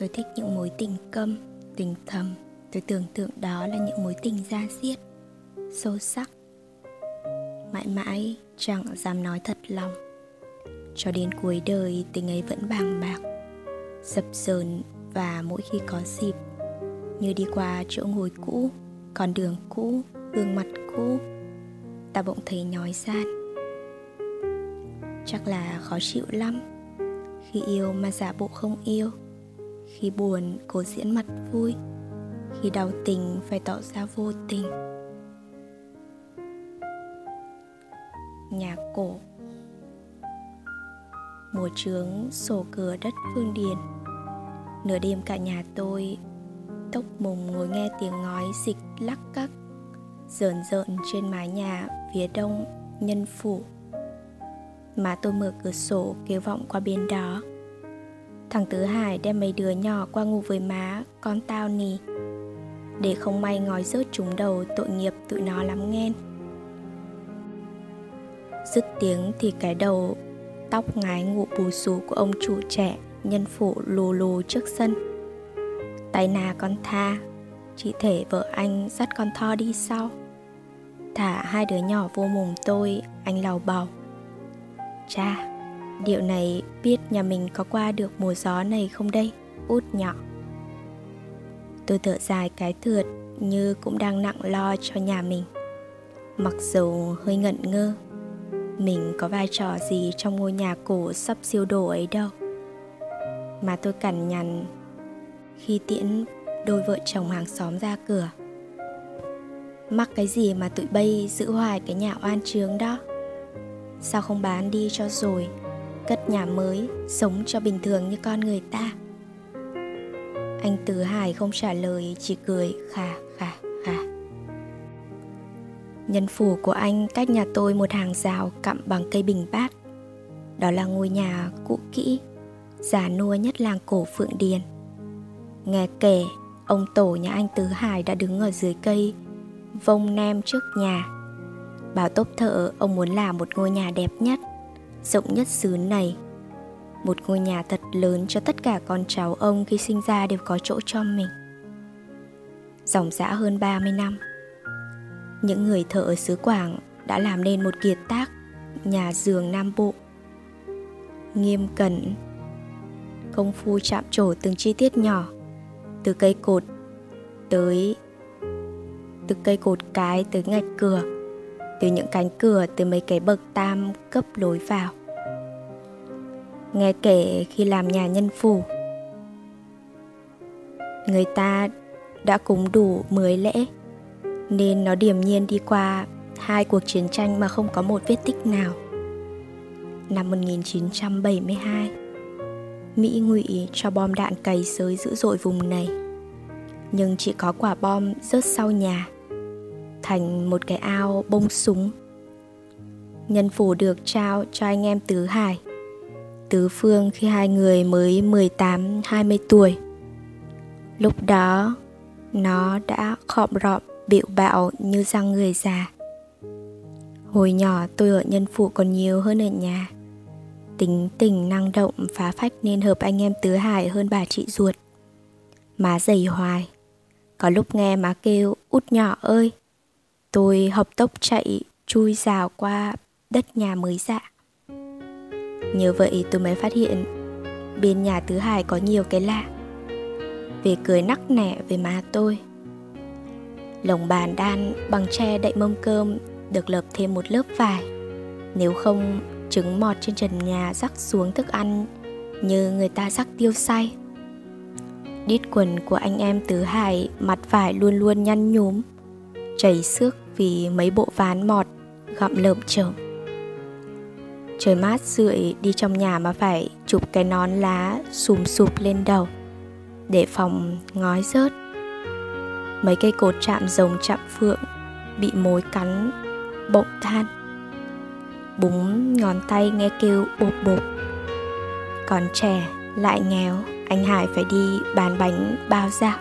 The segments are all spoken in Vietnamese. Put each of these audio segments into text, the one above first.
Tôi thích những mối tình câm, tình thầm. Tôi tưởng tượng đó là những mối tình da diết Sâu sắc. Mãi mãi chẳng dám nói thật lòng. Cho đến cuối đời tình ấy vẫn bàng bạc Dập dờn và mỗi khi có dịp Như đi qua chỗ ngồi cũ Con đường cũ, gương mặt cũ Ta bỗng thấy nhói gian Chắc là khó chịu lắm Khi yêu mà giả bộ không yêu. Khi buồn cố diễn mặt vui. Khi đau tình, phải tỏ ra vô tình. Nhà cổ. Mùa trướng, sổ cửa đất phương điền. Nửa đêm cả nhà tôi, Tốc mùng ngồi nghe tiếng ngói dịch lắc cắc, rờn rợn trên mái nhà phía đông, nhân phủ. Mà tôi mở cửa sổ, kêu vọng qua bên đó. Thằng Tứ Hải đem mấy đứa nhỏ qua ngủ với má, Con tao nì. Để không may ngói rớt trúng đầu, tội nghiệp tụi nó lắm nghen. Dứt tiếng thì cái đầu, Tóc ngái ngụ bù xù của ông chủ trẻ, Nhân phụ lù lù trước sân. Tay nà con tha Chị thể vợ anh dắt con tho đi sau. Thả hai đứa nhỏ vô mồm tôi, Anh lào bào Cha Điệu này biết nhà mình có qua được mùa gió này không đây? Út nhỏ. Tôi thở dài cái thượt Như cũng đang nặng lo cho nhà mình. Mặc dù hơi ngẩn ngơ, Mình có vai trò gì trong ngôi nhà cổ sắp siêu đổ ấy đâu. Mà tôi cằn nhằn Khi tiễn đôi vợ chồng hàng xóm ra cửa. Mắc cái gì mà tụi bay giữ hoài cái nhà oan trướng đó? Sao không bán đi cho rồi? Cất nhà mới, Sống cho bình thường như con người ta. Anh Tứ Hải không trả lời, Chỉ cười, khà khà khà. Nhân phủ của anh cách nhà tôi một hàng rào cặm bằng cây bình bát. Đó là ngôi nhà cũ kỹ, Già nua nhất làng cổ Phượng Điền. Nghe kể, Ông tổ nhà anh Tứ Hải đã đứng ở dưới cây, Vông nem trước nhà. Bảo tốp thợ, ông muốn làm một ngôi nhà đẹp nhất. Rộng nhất xứ này. Một ngôi nhà thật lớn cho tất cả con cháu ông khi sinh ra đều có chỗ cho mình. Dòng dã hơn 30 năm. Những người thợ ở xứ Quảng đã làm nên một kiệt tác, nhà giường Nam Bộ. Nghiêm cẩn. Công phu chạm trổ từng chi tiết nhỏ, Từ cây cột tới, từ cây cột cái tới ngạch cửa từ những cánh cửa từ mấy cái bậc tam cấp lối vào nghe kể khi làm nhà nhân phủ người ta đã cúng đủ 10 lễ nên nó điềm nhiên đi qua hai cuộc chiến tranh mà không có một vết tích nào. Năm 1972, Mỹ ngụy cho bom đạn cày sới dữ dội vùng này. Nhưng chỉ có quả bom rớt sau nhà thành một cái ao bông súng. Nhân phủ được trao cho anh em Tứ Hải, Tứ Phương khi hai người mới 18-20 tuổi. Lúc đó, nó đã khọm rọm bịu bạo như răng người già. Hồi nhỏ tôi ở nhân phụ còn nhiều hơn ở nhà. Tính tình năng động phá phách nên hợp anh em Tứ Hải hơn bà chị ruột. Má dày hoài. Có lúc nghe má kêu út nhỏ ơi Tôi học tốc chạy chui rào qua đất nhà mới dạ. nhờ vậy tôi mới phát hiện bên nhà tứ hải có nhiều cái lạ. Về cười nắc nẻ về má tôi. Lồng bàn đan bằng tre đậy mâm cơm được lợp thêm một lớp vải. Nếu không, trứng mọt trên trần nhà rắc xuống thức ăn như người ta rắc tiêu say. Đít quần của anh em tứ hải mặt vải luôn luôn nhăn nhúm chảy xước vì mấy bộ ván mọt, gặm lợm chởm. Trời mát rượi đi trong nhà mà phải chụp cái nón lá xùm sụp lên đầu để phòng ngói rớt. Mấy cây cột chạm rồng chạm phượng bị mối cắn bộng than. Búng ngón tay nghe kêu bộp bộp còn trẻ lại nghèo, anh hải phải đi bán bánh bao dạo,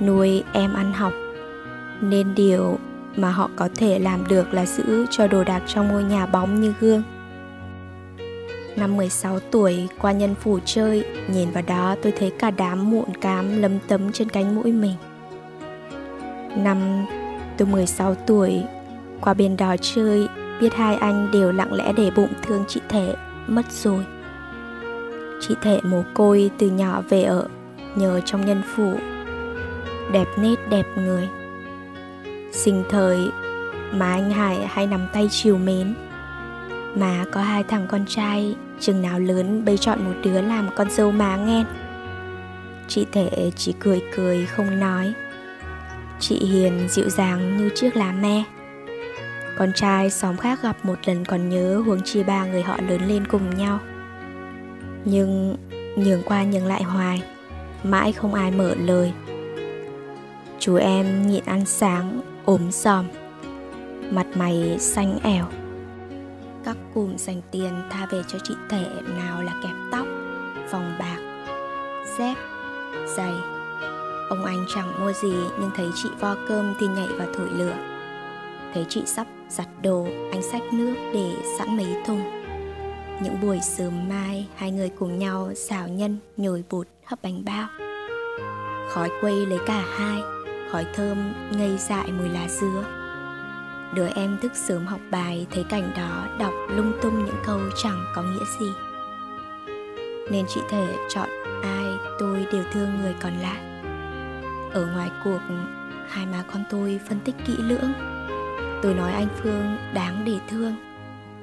nuôi em ăn học nên điều mà họ có thể làm được là giữ cho đồ đạc trong ngôi nhà bóng như gương. Năm 16 tuổi, qua nhân phủ chơi, Nhìn vào đó tôi thấy cả đám muộn cám lấm tấm trên cánh mũi mình. Năm tôi 16 tuổi, Qua bên đó chơi, Biết hai anh đều lặng lẽ để bụng thương chị Thể Mất rồi. Chị Thể mồ côi từ nhỏ về ở, Nhờ trong nhân phủ. Đẹp nết, đẹp người. Sinh thời Mà anh Hải hay nắm tay chiều mến. Mà có hai thằng con trai Chừng nào lớn bây chọn một đứa làm con dâu má nghe. Chị Thể chỉ cười cười không nói. Chị Hiền dịu dàng như chiếc lá me. Con trai xóm khác gặp một lần còn nhớ huống chi ba người họ lớn lên cùng nhau. Nhưng nhường qua nhường lại hoài Mãi không ai mở lời. Chú em nhịn ăn sáng, ốm giòm Mặt mày xanh ẻo Các cùm dành tiền tha về cho chị thể nào là kẹp tóc, vòng bạc, dép, giày Ông anh chẳng mua gì nhưng thấy chị vo cơm thì nhảy vào thổi lửa. Thấy chị sắp giặt đồ, anh xách nước để sẵn mấy thùng. Những buổi sớm mai, hai người cùng nhau xào nhân, nhồi bột, hấp bánh bao. Khói quây lấy cả hai, khói thơm ngây dại mùi lá dứa. Đứa em thức sớm học bài thấy cảnh đó, đọc lung tung những câu chẳng có nghĩa gì. Nên chị thể chọn, ai, tôi đều thương người còn lại. Ở ngoài cuộc, hai má con tôi phân tích kỹ lưỡng. Tôi nói anh phương đáng để thương.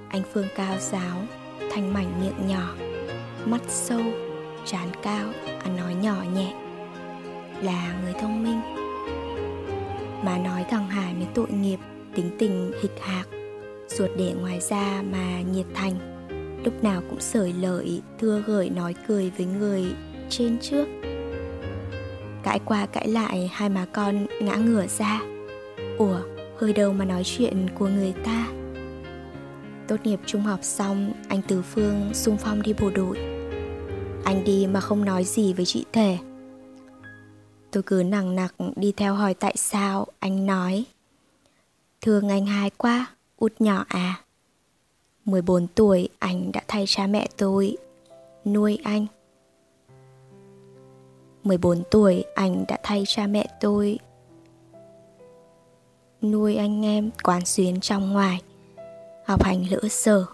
Anh phương cao giáo, thanh mảnh miệng nhỏ, mắt sâu trán cao, ăn nói nhỏ nhẹ. Là người thông minh mà nói thằng hải mới tội nghiệp tính tình hịch hạc. Ruột để ngoài ra mà nhiệt thành. Lúc nào cũng sởi lợi thưa gửi nói cười với người trên trước. Cãi qua cãi lại hai má con ngã ngửa ra. Ủa, hơi đâu mà nói chuyện của người ta? Tốt nghiệp trung học xong, anh Từ Phương xung phong đi bộ đội. Anh đi mà không nói gì với chị Thể Tôi cứ nặng nặc đi theo hỏi tại sao Anh nói. Thương anh hai quá, út nhỏ à. 14 tuổi anh đã thay cha mẹ tôi nuôi anh. 14 tuổi anh đã thay cha mẹ tôi nuôi anh em quán xuyến trong ngoài học hành lỡ sở.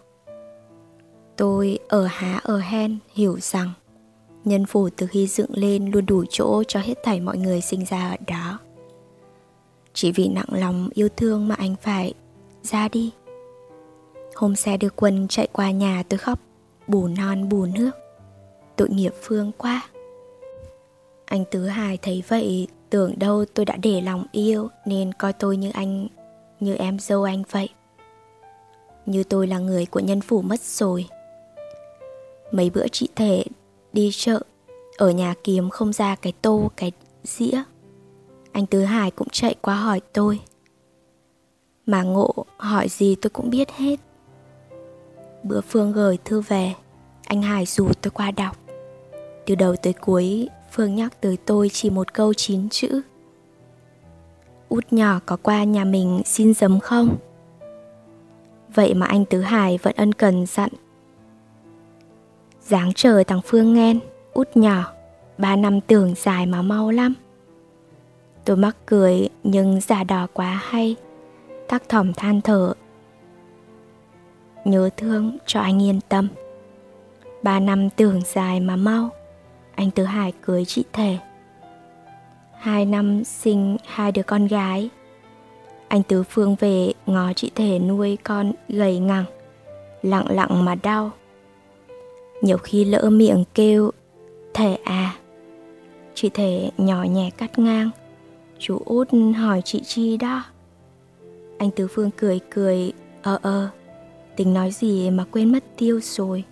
Tôi ở há ở hen hiểu rằng nhân phủ từ khi dựng lên luôn đủ chỗ cho hết thảy mọi người sinh ra ở đó chỉ vì nặng lòng yêu thương mà anh phải ra đi hôm xe đưa quân chạy qua nhà tôi khóc bù non bù nước tội nghiệp phương quá anh Tứ Hải thấy vậy, tưởng đâu tôi đã để lòng yêu nên coi tôi như anh, như em dâu anh vậy. Như tôi là người của nhân phủ mất rồi. Mấy bữa chị thể đi chợ, ở nhà kiếm không ra cái tô, cái dĩa. Anh Tứ Hải cũng chạy qua hỏi tôi. Mà ngộ hỏi gì tôi cũng biết hết. Bữa Phương gửi thư về, anh Hải rủ tôi qua đọc. Từ đầu tới cuối Phương nhắc tới tôi chỉ một câu chín chữ Út nhỏ có qua nhà mình xin giấm không? Vậy mà anh Tứ Hải vẫn ân cần dặn Dáng chờ thằng Phương nghen Út nhỏ Ba năm tưởng dài mà mau lắm Tôi mắc cười nhưng giả đò quá hay Thắc thỏm than thở Nhớ thương cho anh yên tâm Ba năm tưởng dài mà mau anh Tứ Hải cưới chị Thể. Hai năm sinh hai đứa con gái. Anh Tứ Phương về ngó chị Thể nuôi con gầy ngẳng, lặng lặng mà đau. Nhiều khi lỡ miệng kêu Thể à. Chị Thể nhỏ nhẹ cắt ngang. Chú út hỏi chị Chi đó. Anh Tứ Phương cười cười, ờ ờ, tính nói gì mà quên mất tiêu rồi.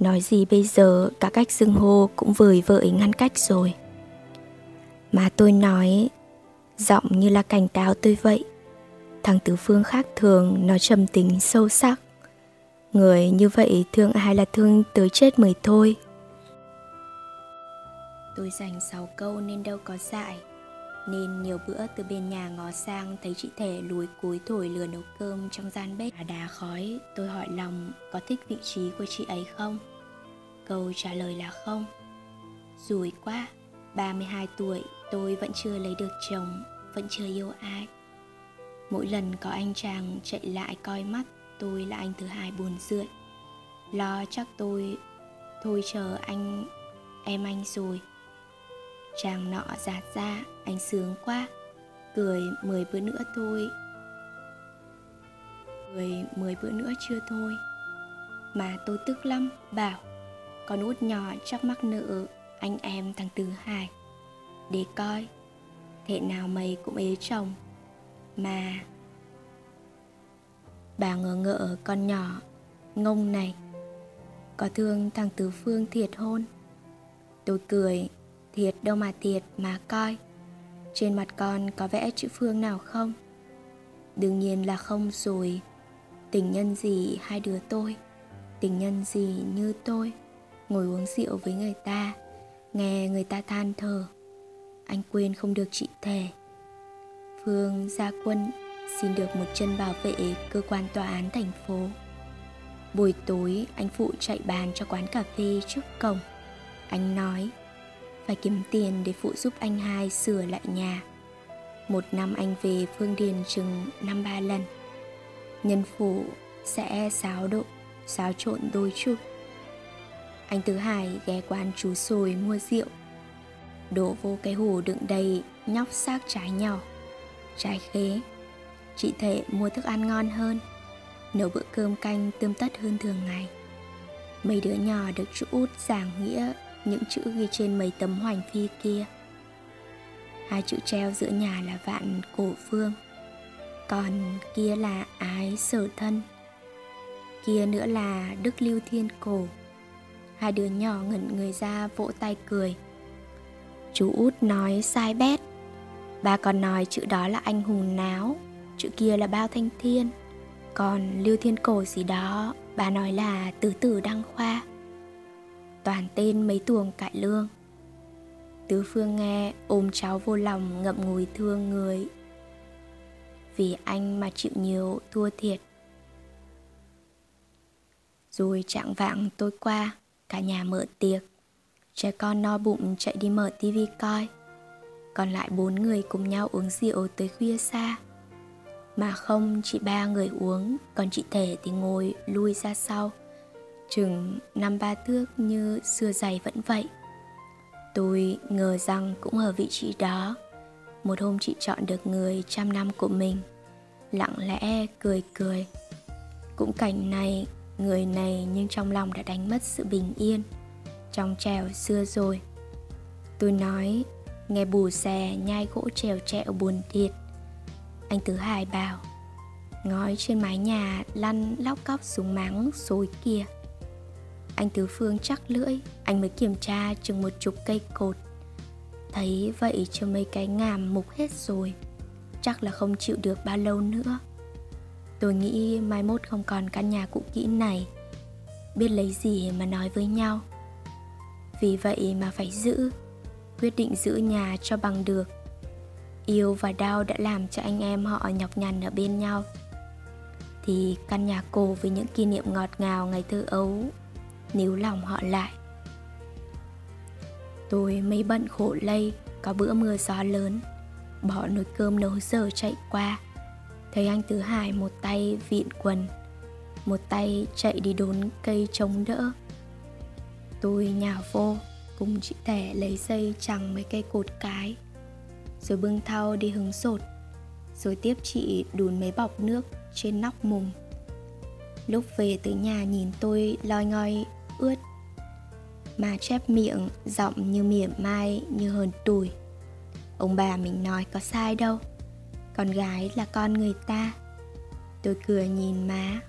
Nói gì bây giờ cả cách xưng hô cũng vời vợi ngăn cách rồi Mà tôi nói Giọng như là cảnh cáo tôi vậy Thằng Tứ Phương khác thường Nó trầm tính sâu sắc Người như vậy thương ai là thương tới chết mới thôi. Tôi dành 6 câu nên đâu có dại. Nên nhiều bữa từ bên nhà ngó sang thấy chị Thể lùi cúi thổi lửa nấu cơm trong gian bếp. Đá khói Tôi hỏi lòng có thích vị trí của chị ấy không? Câu trả lời là không. Rủi quá, 32 tuổi tôi vẫn chưa lấy được chồng, vẫn chưa yêu ai. Mỗi lần có anh chàng chạy lại coi mắt tôi là anh thứ hai buồn rượi Lo chắc tôi, thôi chờ anh, em anh rồi. Chàng nọ giạt ra, Anh sướng quá. Cười mười bữa nữa thôi. Cười mười bữa nữa chưa thôi. Mà tôi tức lắm, Bảo, Con út nhỏ chắc mắc nợ Anh em thằng Tứ Hải Để coi, Thế nào mày cũng ế chồng. Mà Bà ngờ ngợ con nhỏ, Ngông này. Có thương thằng Tứ Phương thiệt hôn. Tôi cười, Thiệt đâu mà thiệt mà coi. Trên mặt con có vẽ chữ Phương nào không? Đương nhiên là không rồi. Tình nhân gì hai đứa tôi? Tình nhân gì như tôi? Ngồi uống rượu với người ta, Nghe người ta than thở. Anh quên không được chị thề. Phương gia quân xin được một chân bảo vệ cơ quan tòa án thành phố Buổi tối anh phụ chạy bàn cho quán cà phê trước cổng Anh nói phải kiếm tiền để phụ giúp anh hai sửa lại nhà. Một năm anh về Phương Điền chừng năm ba lần. Nhân phụ sẽ xáo độ, xáo trộn đôi chút. Anh Tứ Hải ghé quán chú sồi mua rượu. Đổ vô cái hồ đựng đầy nhóc xác trái nhỏ, trái khế. Chị thể mua thức ăn ngon hơn, nấu bữa cơm canh tươm tất hơn thường ngày. Mấy đứa nhỏ được chú út giảng nghĩa những chữ ghi trên mấy tấm hoành phi kia. Hai chữ treo giữa nhà là vạn cổ phương còn kia là ái sở thân kia nữa là đức lưu thiên cổ. Hai đứa nhỏ ngẩn người ra vỗ tay cười. Chú út nói sai bét bà còn nói chữ đó là anh hùng náo chữ kia là bao thanh thiên. Còn lưu thiên cổ gì đó, bà nói là tứ tử đăng khoa. Toàn tên mấy tuồng cải lương. Tứ phương nghe, ôm cháu vô lòng, ngậm ngùi thương người. Vì anh mà chịu nhiều, thua thiệt. Rồi trạng vạng tôi qua, cả nhà mở tiệc. Trẻ con no bụng chạy đi mở tivi coi. Còn lại bốn người cùng nhau uống rượu tới khuya xa mà không chỉ ba người uống, còn chị thể thì ngồi lui ra sau. Chừng năm ba thước như xưa giày vẫn vậy. Tôi ngờ rằng cũng ở vị trí đó, một hôm chị chọn được người trăm năm của mình. Lặng lẽ cười cười. Cũng cảnh này, người này nhưng trong lòng đã đánh mất sự bình yên, trong trèo xưa rồi. Tôi nói, nghe bù xè nhai gỗ trèo trẹo buồn thiệt anh thứ hai bảo, ngói trên mái nhà lăn lóc cóc xuống máng xối kia. Anh Tứ Phương chắc lưỡi, Anh mới kiểm tra chừng một chục cây cột. Thấy vậy cho mấy cái ngàm mục hết rồi, Chắc là không chịu được bao lâu nữa. Tôi nghĩ mai mốt không còn căn nhà cũ kỹ này, Biết lấy gì mà nói với nhau. Vì vậy mà phải giữ, Quyết định giữ nhà cho bằng được. Yêu và đau đã làm cho anh em họ nhọc nhằn ở bên nhau. Thì căn nhà cổ với những kỷ niệm ngọt ngào ngày thơ ấu níu lòng họ lại. Tôi mấy bận khổ lây, có bữa mưa gió lớn, bỏ nồi cơm nấu giờ chạy qua. Thấy anh tứ hải một tay vịn quần, một tay chạy đi đốn cây chống đỡ. Tôi nhào vô, cùng chị tẻ lấy dây chẳng mấy cây cột cái rồi bưng thau đi hứng sột. Rồi tiếp chị đùn mấy bọc nước trên nóc mùng. Lúc về tới nhà nhìn tôi loi ngoi ướt. Mà chép miệng giọng như mỉa mai, như hờn tủi. Ông bà mình nói có sai đâu. Con gái là con người ta. Tôi cười nhìn má.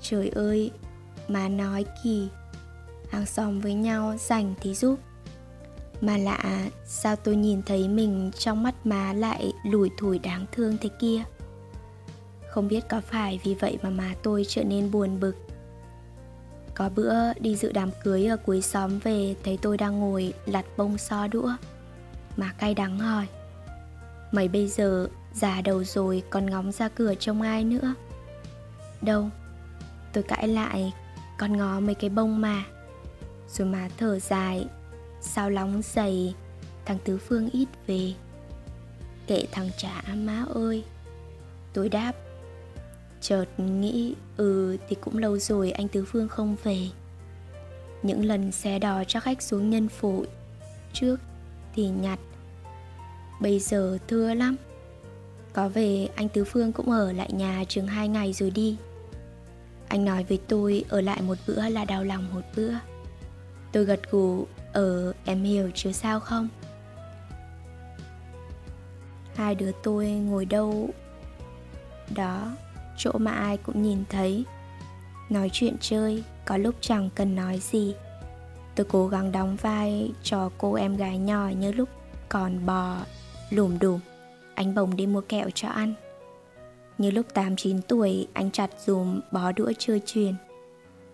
Trời ơi, má nói kỳ hàng xóm với nhau rảnh thì giúp mà lạ, sao tôi nhìn thấy mình trong mắt má lại lủi thủi đáng thương thế kia? Không biết có phải vì vậy mà má tôi trở nên buồn bực. Có bữa đi dự đám cưới ở cuối xóm về, thấy tôi đang ngồi lặt bông so đũa. Mà cay đắng hỏi, Mấy bây giờ già đầu rồi còn ngóng ra cửa trông ai nữa? Đâu, Tôi cãi lại Còn ngó mấy cái bông mà. Rồi má thở dài Sao lóng dày, Thằng Tứ Phương ít về. Kệ thằng trả má ơi. Tôi đáp, Chợt nghĩ Ừ thì cũng lâu rồi anh Tứ Phương không về. Những lần xe đò cho khách xuống nhân phụ Trước thì nhặt. Bây giờ thưa lắm. Có về, anh Tứ Phương cũng ở lại nhà chừng hai ngày rồi đi. Anh nói với tôi ở lại một bữa là đau lòng một bữa. Tôi gật gù Ờ em hiểu chứ sao không? Hai đứa tôi ngồi đâu Đó, Chỗ mà ai cũng nhìn thấy. Nói chuyện chơi, Có lúc chẳng cần nói gì. Tôi cố gắng đóng vai cho cô em gái nhỏ như lúc còn bò lùm đùm Anh bồng đi mua kẹo cho ăn. Như lúc 8-9 tuổi, anh chặt dùm bó đũa chơi truyền.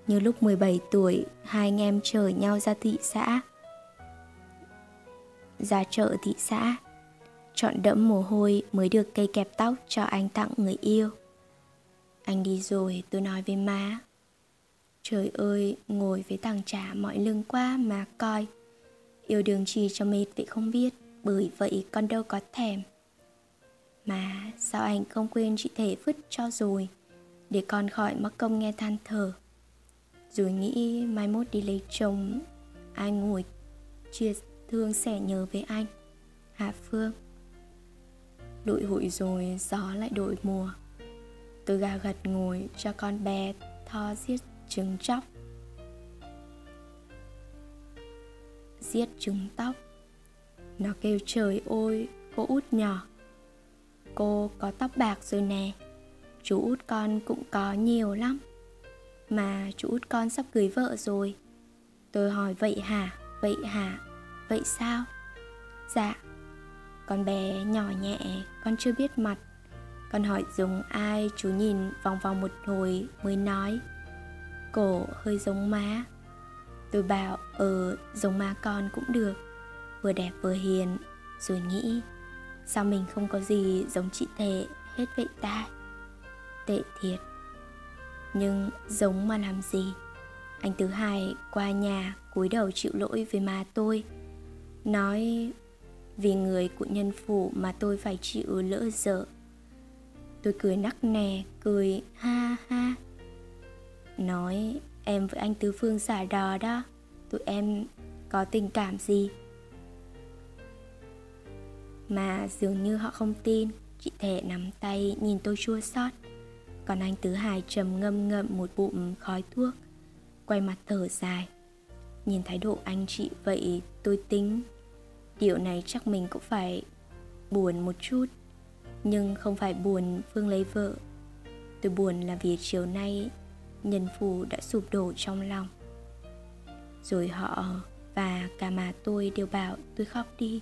Như lúc 17 tuổi, hai anh em chở nhau ra thị xã. Ra chợ thị xã. Chọn đẫm mồ hôi mới được cây kẹp tóc cho anh tặng người yêu. Anh đi rồi tôi nói với má. Trời ơi, ngồi với thằng trả mọi lưng qua mà coi. Yêu đương chi cho mệt vậy không biết Bởi vậy con đâu có thèm. Mà sao anh không quên chị thể vứt cho rồi Để con khỏi mắc công nghe than thở. Rồi nghĩ mai mốt đi lấy chồng Ai ngồi chia thương sẻ nhớ với anh. Hà Phương. Đội hụi rồi gió lại đổi mùa. Tôi gà gật ngồi cho con bé tho giết trứng chóc. Giết trứng tóc. Nó kêu trời ôi cô út nhỏ. Cô có tóc bạc rồi nè. Chú út con cũng có nhiều lắm. Mà chú út con sắp cưới vợ rồi. Tôi hỏi vậy hả, vậy hả, vậy sao? Dạ. Con bé nhỏ nhẹ, con chưa biết mặt. Con hỏi giống ai, chú nhìn vòng vòng một hồi mới nói. Cổ hơi giống má. Tôi bảo ờ giống má con cũng được. Vừa đẹp vừa hiền. Rồi nghĩ Sao mình không có gì giống chị Tệ hết vậy ta? Tệ thiệt. Nhưng giống mà làm gì? Anh thứ hai qua nhà cúi đầu chịu lỗi với má tôi. Nói vì người của nhân phủ mà tôi phải chịu lỡ dở. Tôi cười nắc nè, cười ha ha. Nói em với anh Tứ Phương xả đò đó Tụi em có tình cảm gì? Mà dường như họ không tin Chị Thể nắm tay nhìn tôi chua xót. Còn anh Tứ Hải trầm ngâm ngậm một bụng khói thuốc Quay mặt thở dài. Nhìn thái độ anh chị, vậy tôi tính. Điều này chắc mình cũng phải buồn một chút. Nhưng không phải buồn Phương lấy vợ. Tôi buồn là vì chiều nay nhân phù đã sụp đổ trong lòng. Rồi họ và cả mà tôi đều bảo tôi khóc đi.